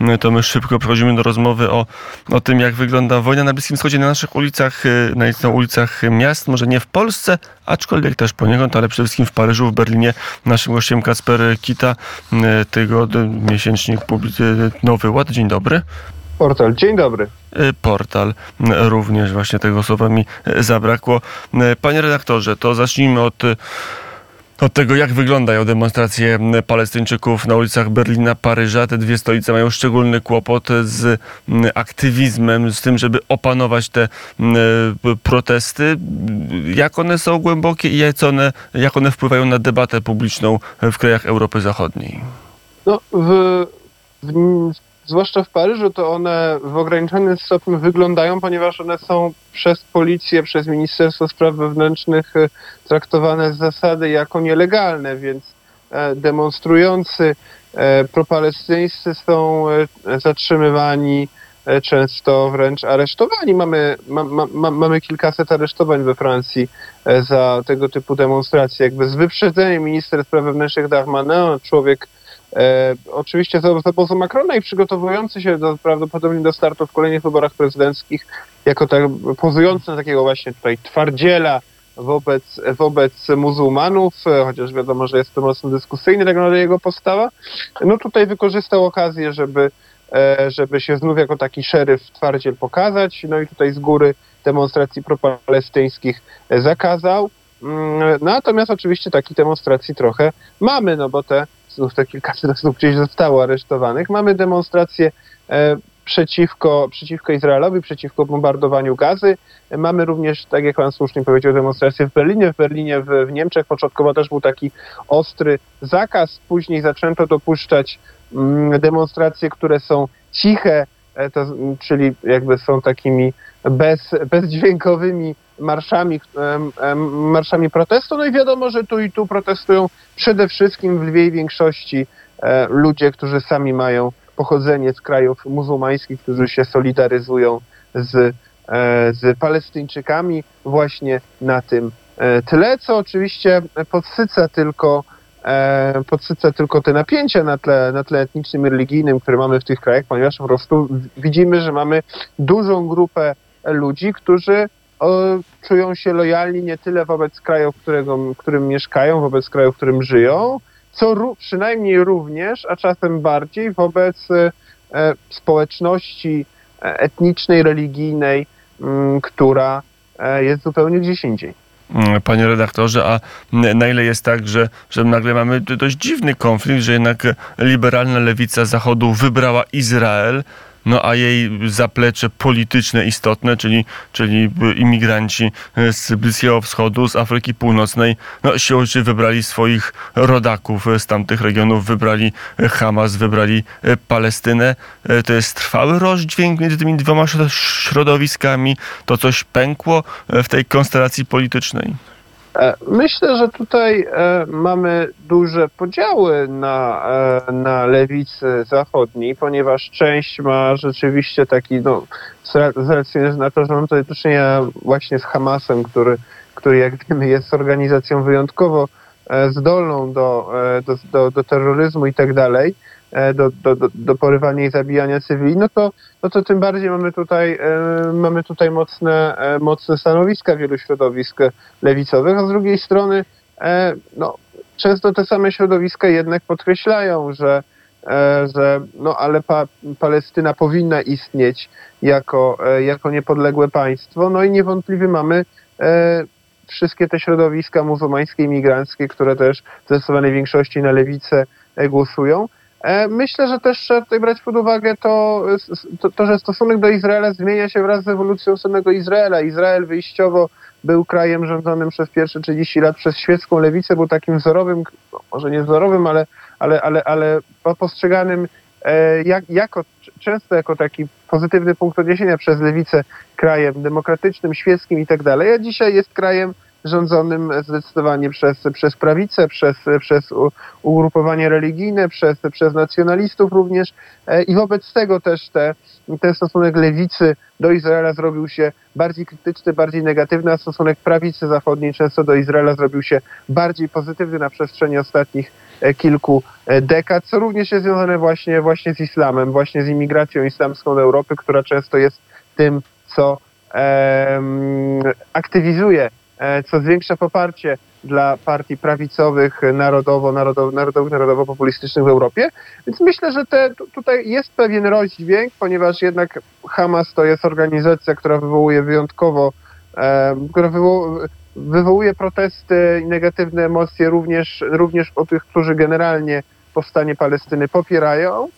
No to my szybko przechodzimy do rozmowy o, o tym, jak wygląda wojna na Bliskim Wschodzie, na naszych ulicach, y, na, na ulicach miast, może nie w Polsce, aczkolwiek też poniekąd, ale przede wszystkim w Paryżu, w Berlinie. Naszym gościem Kasper Kita, y, tego miesięcznik y, Nowy Ład. Dzień dobry. Portal, dzień dobry. Portal, również właśnie tego słowa mi zabrakło. Panie redaktorze, to zacznijmy od od tego, jak wyglądają demonstracje Palestyńczyków na ulicach Berlina, Paryża. Te dwie stolice mają szczególny kłopot z aktywizmem, z tym, żeby opanować te protesty. Jak one są głębokie i jak one, jak one wpływają na debatę publiczną w krajach Europy Zachodniej? No, w, w zwłaszcza w Paryżu, to one w ograniczonym stopniu wyglądają, ponieważ one są przez policję, przez Ministerstwo Spraw Wewnętrznych e, traktowane z zasady jako nielegalne, więc e, demonstrujący e, propalestyńscy są zatrzymywani, często wręcz aresztowani. Mamy, ma, ma, mamy kilkaset aresztowań we Francji za tego typu demonstracje. Jakby z wyprzedzeniem minister spraw wewnętrznych Darmanin, człowiek E, oczywiście za, za Macrona i przygotowujący się do, prawdopodobnie do startu w kolejnych wyborach prezydenckich, jako tak, pozujący na takiego właśnie tutaj twardziela wobec, wobec muzułmanów, e, chociaż wiadomo, że jest to mocno dyskusyjny tak naprawdę jego postawa, no tutaj wykorzystał okazję, żeby, e, żeby się znów jako taki szeryf twardziel pokazać, no i tutaj z góry demonstracji propalestyńskich zakazał. Mm, natomiast oczywiście takich demonstracji trochę mamy, no bo te znów te kilkaset osób gdzieś zostało aresztowanych. Mamy demonstracje e, przeciwko, przeciwko Izraelowi, przeciwko bombardowaniu gazy. Mamy również, tak jak pan słusznie powiedział, demonstracje w Berlinie. W Berlinie, w, w Niemczech początkowo też był taki ostry zakaz. Później zaczęto dopuszczać mm, demonstracje, które są ciche, to, czyli jakby są takimi bez, bezdźwiękowymi marszami, marszami protestu. No i wiadomo, że tu i tu protestują przede wszystkim w lwiej większości e, ludzie, którzy sami mają pochodzenie z krajów muzułmańskich, którzy się solidaryzują z, e, z Palestyńczykami właśnie na tym e, tyle, co oczywiście podsyca tylko podsyca tylko te napięcia na tle, na tle etnicznym i religijnym, które mamy w tych krajach, ponieważ po prostu widzimy, że mamy dużą grupę ludzi, którzy czują się lojalni nie tyle wobec kraju, którego, w którym mieszkają, wobec kraju, w którym żyją, co przynajmniej również, a czasem bardziej wobec e, e, społeczności e, etnicznej, religijnej, m, która e, jest zupełnie gdzieś indziej. Mm, panie redaktorze, a na ile jest tak, że, że nagle mamy dość dziwny konflikt, że jednak liberalna lewica Zachodu wybrała Izrael, no a jej zaplecze polityczne istotne, czyli, czyli imigranci z Bliskiego Wschodu, z Afryki Północnej, no siłą wybrali swoich rodaków z tamtych regionów, wybrali Hamas, wybrali Palestynę. To jest trwały rozdźwięk między tymi dwoma środowiskami. To coś pękło w tej konstelacji politycznej. E, myślę, że tutaj e, mamy duże podziały na, e, na lewicy zachodniej, ponieważ część ma rzeczywiście taki, no, z racji na to, że mamy tutaj do czynienia właśnie z Hamasem, który, który jak wiemy jest organizacją wyjątkowo zdolną do, do, do, do terroryzmu i tak dalej, do, do, do, do porywania i zabijania cywili, no to, no to tym bardziej mamy tutaj, e, mamy tutaj mocne, e, mocne stanowiska wielu środowisk lewicowych, a z drugiej strony e, no, często te same środowiska jednak podkreślają, że, e, że no ale pa, Palestyna powinna istnieć jako, e, jako niepodległe państwo, no i niewątpliwie mamy wszystkie te środowiska muzułmańskie, imigranckie, które też w zdecydowanej większości na lewicę głosują. E, myślę, że też trzeba tutaj brać pod uwagę to, to, to, że stosunek do Izraela zmienia się wraz z ewolucją samego Izraela. Izrael wyjściowo był krajem rządzonym przez pierwsze 30 lat przez świecką lewicę, był takim wzorowym, no, może nie wzorowym, ale, ale, ale, ale postrzeganym e, jak, jako, często jako taki pozytywny punkt odniesienia przez lewicę krajem demokratycznym, świeckim i tak dalej, a dzisiaj jest krajem rządzonym zdecydowanie przez, przez prawicę, przez, przez ugrupowanie religijne, przez, przez nacjonalistów również. E, i wobec tego też te, ten stosunek lewicy do Izraela zrobił się bardziej krytyczny, bardziej negatywny, a stosunek prawicy zachodniej często do Izraela zrobił się bardziej pozytywny na przestrzeni ostatnich kilku dekad, co również jest związane właśnie, właśnie z islamem, właśnie z imigracją islamską do Europy, która często jest tym, co aktywizuje, co zwiększa poparcie dla partii prawicowych, narodowo, narodowo, narodowych, narodowo-populistycznych w Europie. Więc myślę, że te, tutaj jest pewien rozdźwięk, ponieważ jednak Hamas to jest organizacja, która wywołuje wyjątkowo, e, która wywołuje wywołuje protesty i negatywne emocje również, również o tych, którzy generalnie powstanie Palestyny popierają,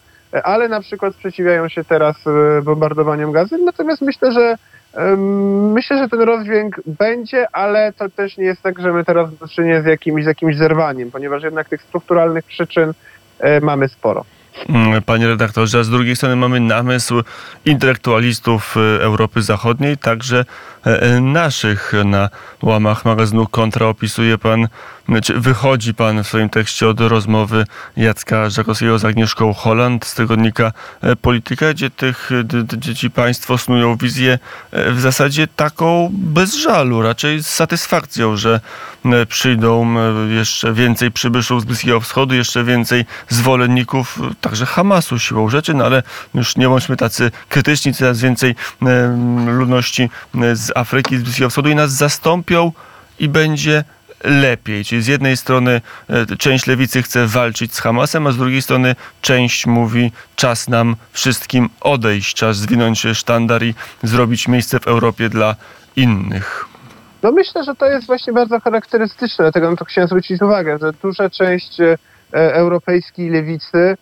ale na przykład sprzeciwiają się teraz e, bombardowaniom gazy. Natomiast myślę, że Myślę, że ten rozdźwięk będzie, ale to też nie jest tak, że my teraz do czynienia z jakimś, z jakimś zerwaniem, ponieważ jednak tych strukturalnych przyczyn e, mamy sporo. Mm, panie redaktorze, a z drugiej strony mamy namysł intelektualistów e, Europy Zachodniej, także e, naszych. Na łamach magazynu Kontra opisuje pan znaczy, wychodzi pan w swoim tekście od rozmowy Jacka Żakowskiego z Agnieszką Holland z tygodnika e, Polityka, gdzie tych dzieci państwo snują wizję e, w zasadzie taką bez żalu, raczej z satysfakcją, że e, przyjdą jeszcze więcej przybyszów z Bliskiego Wschodu, jeszcze więcej zwolenników także Hamasu siłą rzeczy, no ale już nie bądźmy tacy krytyczni, coraz więcej ludności z Afryki, z Bliskiego Wschodu i nas zastąpią i będzie lepiej. Czyli z jednej strony e, część lewicy chce walczyć z Hamasem, a z drugiej strony część mówi czas nam wszystkim odejść, czas zwinąć sztandar i zrobić miejsce w Europie dla innych. No myślę, że to jest właśnie bardzo charakterystyczne, dlatego na to chciałem zwrócić uwagę, że duża część e, europejskiej lewicy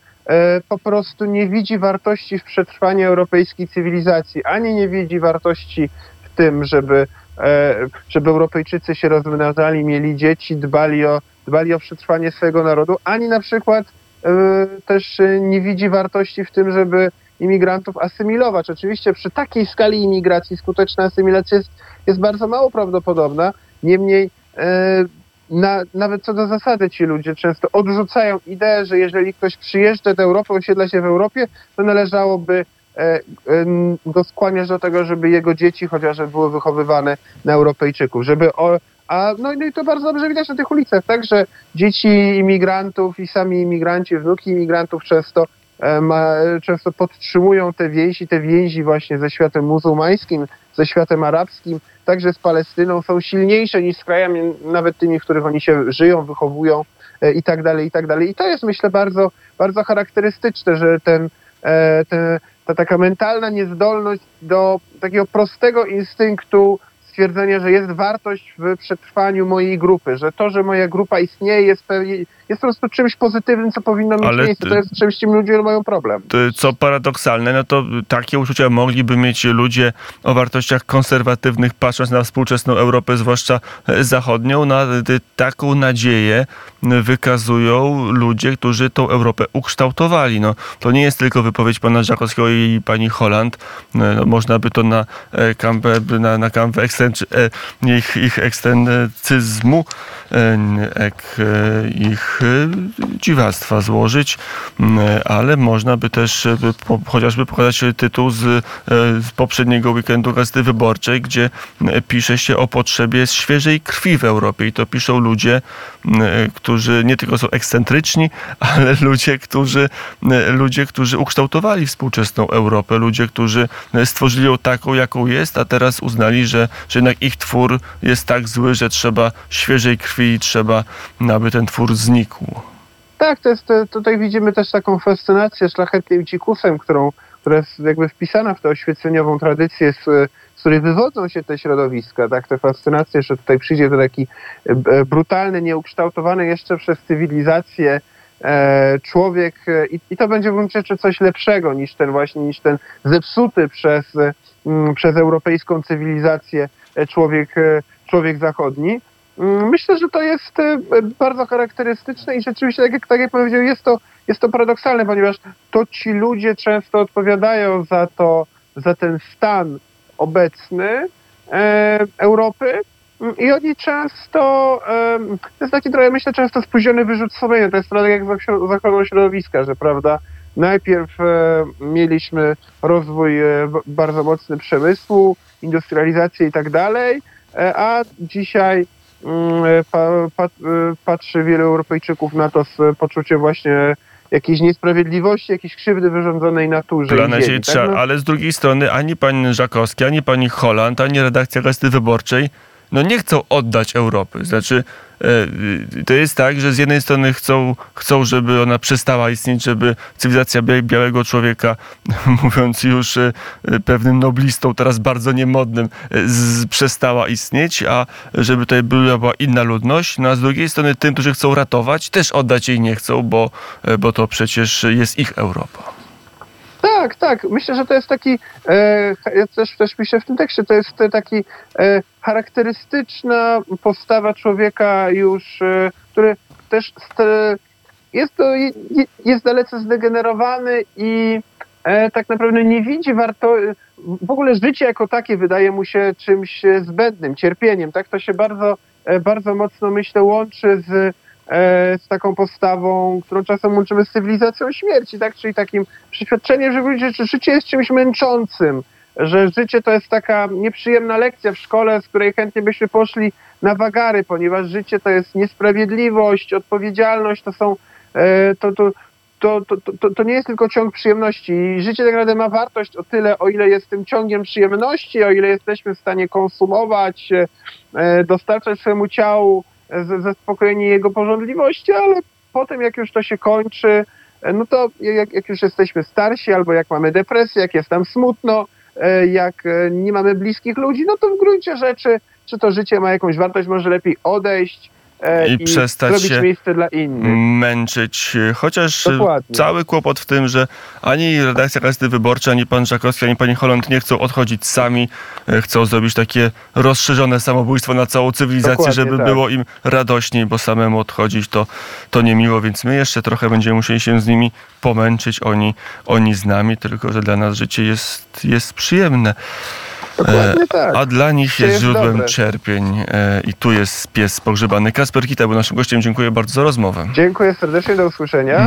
po prostu nie widzi wartości w przetrwaniu europejskiej cywilizacji, ani nie widzi wartości w tym, żeby E, żeby Europejczycy się rozmnażali, mieli dzieci, dbali o, dbali o przetrwanie swojego narodu, ani na przykład e, też nie widzi wartości w tym, żeby imigrantów asymilować. Oczywiście przy takiej skali imigracji skuteczna asymilacja jest, jest bardzo mało prawdopodobna, niemniej e, na, nawet co do zasady ci ludzie często odrzucają ideę, że jeżeli ktoś przyjeżdża do Europy, osiedla się w Europie, to należałoby E, go skłaniasz do tego, żeby jego dzieci chociażby były wychowywane na Europejczyków, żeby o, a no, no i to bardzo dobrze widać na tych ulicach, tak, że dzieci imigrantów i sami imigranci, wnuki imigrantów często e, ma, często podtrzymują te więzi, te więzi właśnie ze światem muzułmańskim, ze światem arabskim, także z Palestyną, są silniejsze niż z krajami, nawet tymi, w których oni się żyją, wychowują e, i tak dalej, i tak dalej. I to jest myślę bardzo, bardzo charakterystyczne, że ten, ten ta taka mentalna niezdolność do takiego prostego instynktu stwierdzenia, że jest wartość w przetrwaniu mojej grupy, że to, że moja grupa istnieje, jest, jest po prostu czymś pozytywnym, co powinno mieć Ale miejsce. To jest czymś, czym ludzie mają problem. Co paradoksalne, no to takie uczucia mogliby mieć ludzie o wartościach konserwatywnych, patrząc na współczesną Europę, zwłaszcza zachodnią. Na taką nadzieję wykazują ludzie, którzy tą Europę ukształtowali. No, to nie jest tylko wypowiedź pana Żakowskiego i pani Holland. No, można by to na e, kampę, na, na kampę E, ich, ich ekstencyzmu, e, ek, e, ich dziwactwa złożyć, ale można by też chociażby pokazać tytuł z, z poprzedniego weekendu Gazety Wyborczej, gdzie pisze się o potrzebie świeżej krwi w Europie. I to piszą ludzie, którzy nie tylko są ekscentryczni, ale ludzie, którzy, ludzie, którzy ukształtowali współczesną Europę, ludzie, którzy stworzyli ją taką, jaką jest, a teraz uznali, że, że jednak ich twór jest tak zły, że trzeba świeżej krwi trzeba, aby ten twór znikł. Tak, to jest, tutaj widzimy też taką fascynację szlachetnym dzikusem, którą, która jest jakby wpisana w tę oświeceniową tradycję, z, z której wywodzą się te środowiska, tak, te fascynacje, że tutaj przyjdzie to taki e, brutalny, nieukształtowany jeszcze przez cywilizację e, człowiek e, i, i to będzie w gruncie rzeczy coś lepszego niż ten właśnie, niż ten zepsuty przez, m, przez europejską cywilizację człowiek, e, człowiek zachodni. Mm, myślę, że to jest e, bardzo charakterystyczne i rzeczywiście, tak jak, tak jak powiedział, jest to, jest to paradoksalne, ponieważ to ci ludzie często odpowiadają za to, za ten stan obecny e, Europy mm, i oni często, e, to jest taki trochę, myślę, często spóźniony wyrzut sumienia, to jest trochę jak z ochroną środowiska, że prawda, najpierw e, mieliśmy rozwój bardzo mocny przemysłu, industrializację i tak dalej, e, a dzisiaj mm, pa, y, patrzy wielu Europejczyków na to z poczuciem właśnie jakiejś niesprawiedliwości, jakiejś krzywdy wyrządzonej naturze. Planecie ziemi, trzeba, tak? No, ale z drugiej strony ani pan Żakowski, ani pani Holland, ani redakcja Gazety Wyborczej no nie chcą oddać Europy. Znaczy, e, to jest tak, że z jednej strony chcą, chcą żeby ona przestała istnieć, żeby cywilizacja bia- białego człowieka, mówiąc już e, e, pewnym noblistą, teraz bardzo niemodnym, e, z, przestała istnieć, a żeby tutaj była, była inna ludność. No a z drugiej strony tym, którzy chcą ratować, też oddać jej nie chcą, bo, e, bo to przecież jest ich Europa. Tak, tak. Myślę, że to jest taki, e, też, też piszę w tym tekście, to jest taki e, charakterystyczna postawa człowieka już, e, który też st, jest, to, je- jest dalece zdegenerowany i e, tak naprawdę nie widzi warto, w ogóle życie jako takie wydaje mu się czymś e, zbędnym, cierpieniem, tak? To się bardzo, e, bardzo mocno, myślę, łączy z, e, z taką postawą, którą czasem łączymy z cywilizacją śmierci, tak? Czyli takim przeświadczeniem, że ży- że życie jest czymś męczącym, że życie to jest taka nieprzyjemna lekcja w szkole, z której chętnie byśmy poszli na wagary, ponieważ życie to jest niesprawiedliwość, odpowiedzialność, to są, e, to, to, to, to, to, nie jest tylko ciąg przyjemności. I życie tak naprawdę ma wartość o tyle, o ile jest tym ciągiem przyjemności, o ile jesteśmy w stanie konsumować, e, e, dostarczać swojemu ciału e, zaspokojenie jego pożądliwości, ale potem jak już to się kończy, no to jak, jak już jesteśmy starsi, albo jak mamy depresję, jak jest nam smutno, e, jak e, nie mamy bliskich ludzi, no to w gruncie rzeczy, czy to życie ma jakąś wartość, może lepiej odejść e, I przestać zrobić się męczyć, chociaż Dokładnie. cały kłopot w tym, że ani redakcja Gazety Wyborczej, ani pan Żakowski, ani pani Holland nie chcą odchodzić sami, e, chcą zrobić takie rozszerzone samobójstwo na całą cywilizację, Dokładnie żeby tak. było im radośniej, bo samemu odchodzić to, to niemiło, więc my jeszcze trochę będziemy musieli się z nimi pomęczyć, oni, oni z nami, tylko że dla nas życie jest, jest przyjemne. Dokładnie tak. A dla nich jest jest źródłem dobre. cierpień e, i tu jest pies pogrzebany. Kasper Kita był naszym gościem. Dziękuję bardzo za rozmowę. Dziękuję serdecznie, do usłyszenia.